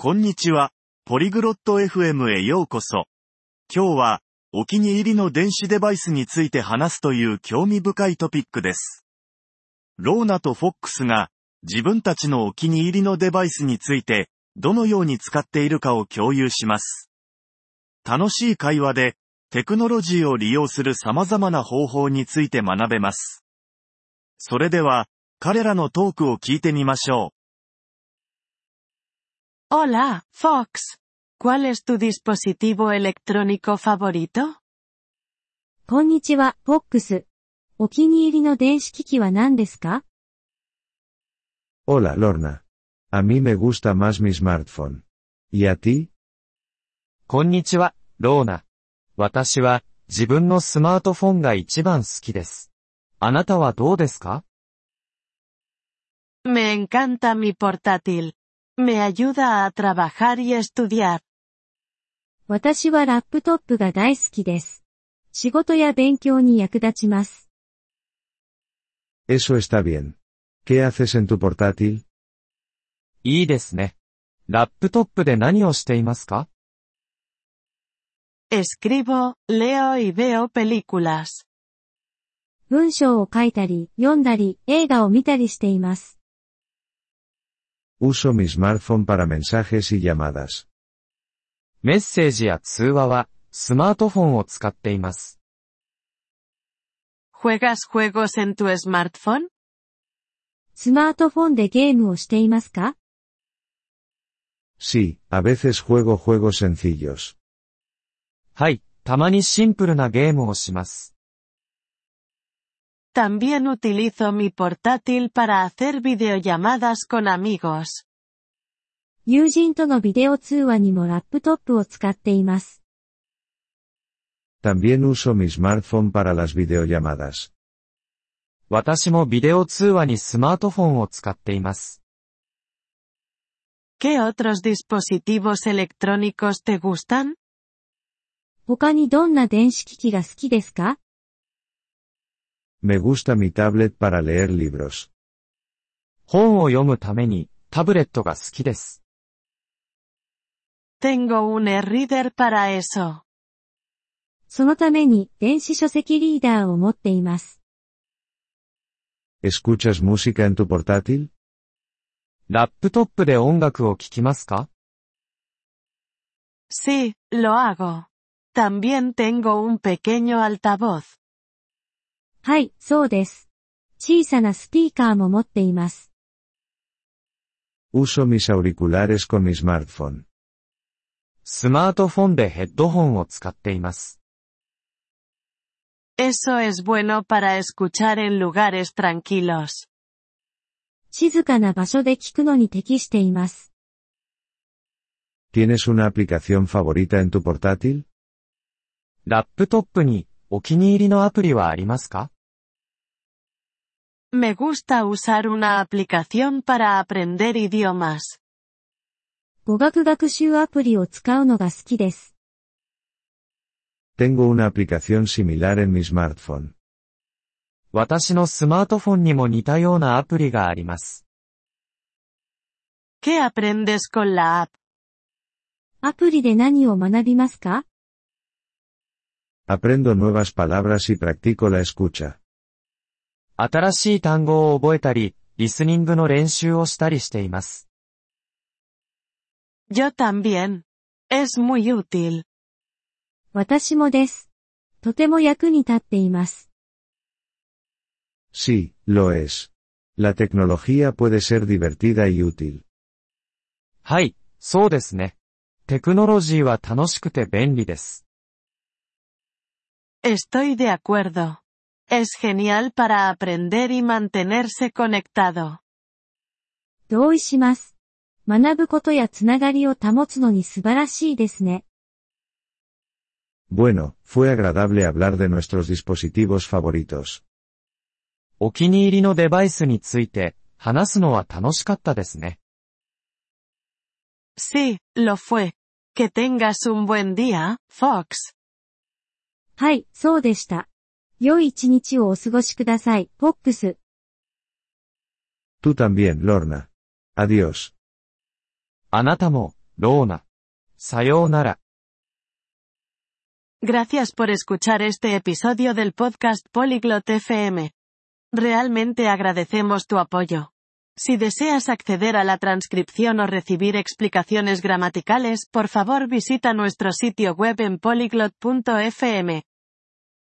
こんにちは、ポリグロット FM へようこそ。今日は、お気に入りの電子デバイスについて話すという興味深いトピックです。ローナとフォックスが、自分たちのお気に入りのデバイスについて、どのように使っているかを共有します。楽しい会話で、テクノロジーを利用する様々な方法について学べます。それでは、彼らのトークを聞いてみましょう。Hola, Fox. ¿Cuál es tu dispositivo electrónico favorito? こんにちは、フォックス。お気に入りの電子機器は何ですか Hola Lorna. A mí me gusta más mi smartphone. ¿Y a ti? こんにちは、ローナ。私は、自分のスマートフォンが一番好きです。あなたはどうですか Me encanta mi portátil. Me ayuda a trabajar y estudiar. 私はラップトップが大好きです。仕事や勉強に役立ちます。Eso está bien. ¿Qué haces en tu portátil? いいですね。ラップトップで何をしていますか Escribo, leo y veo películas. 文章を書いたり、読んだり、映画を見たりしています。Uso mi smartphone para mensajes y llamadas. メッセージや通話は、スマートフォンを使っています。¿Juegas juegos en tu smartphone? スマートフォンでゲームをしていますか Sí, a veces juego juegos sencillos. はい、たまにシンプルなゲームをします。También utilizo mi portátil para hacer videollamadas con amigos. 友人とのビデオ通話にもラップトップを使っています。También uso mi smartphone para las videollamadas. 私もビデオ通話にスマートフォンを使っています。¿Qué otros dispositivos electrónicos te gustan? 他にどんな電子機器が好きですか Me gusta mi tablet para leer libros. 本を読むために、タブレットが好きです。 Tengo un e-reader para eso. そのために電子書籍リーダーを持っています。 ¿Escuchas música en tu portátil? ラップトップで音楽を聴きますか Sí, lo hago. También tengo un pequeño altavoz. はい、そうです。小さなスピーカーも持っています。Uso mis auriculares con mi smartphone. スマートフォンでヘッドホンを使っています。Eso es bueno para escuchar en lugares tranquilos. 静かな場所で聞くのに適しています。¿Tienes una aplicación favorita en tu portátil? ラップトップにお気に入りのアプリはありますか Me gusta usar una aplicación para aprender idiomas. 語学学習アプリを使うのが好きです。 Tengo una aplicación similar en mi smartphone. 私のスマートフォンにも似たようなアプリがあります。 ¿Qué aprendes con la app? アプリで何を学びますか Aprendo nuevas palabras y practico la escucha. 新しい単語を覚えたり、リスニングの練習をしたりしています。Yo también. Es muy útil. 私もです。とても役に立っています。Sí, lo es. La tecnología puede ser divertida y útil. はい、そうですね。テクノロジーは楽しくて便利です。Estoy de acuerdo. Es genial para aprender y mantenerse conectado. 同意します。学ぶことやつながりを保つのに素晴らしいですね。 Bueno, fue agradable hablar de nuestros dispositivos favoritos. お気に入りのデバイスについて話すのは楽しかったですね。 Sí, lo fue. Que tengas un buen día, Fox. はい、そうでした。 良い一日をお過ごしください、フォックス。 Tú también, Lorna. Adiós. あなたも、 ローナ。さようなら。 Gracias por escuchar este episodio del podcast Polyglot FM. Realmente agradecemos tu apoyo. Si deseas acceder a la transcripción o recibir explicaciones gramaticales, por favor visita nuestro sitio web en polyglot.fm.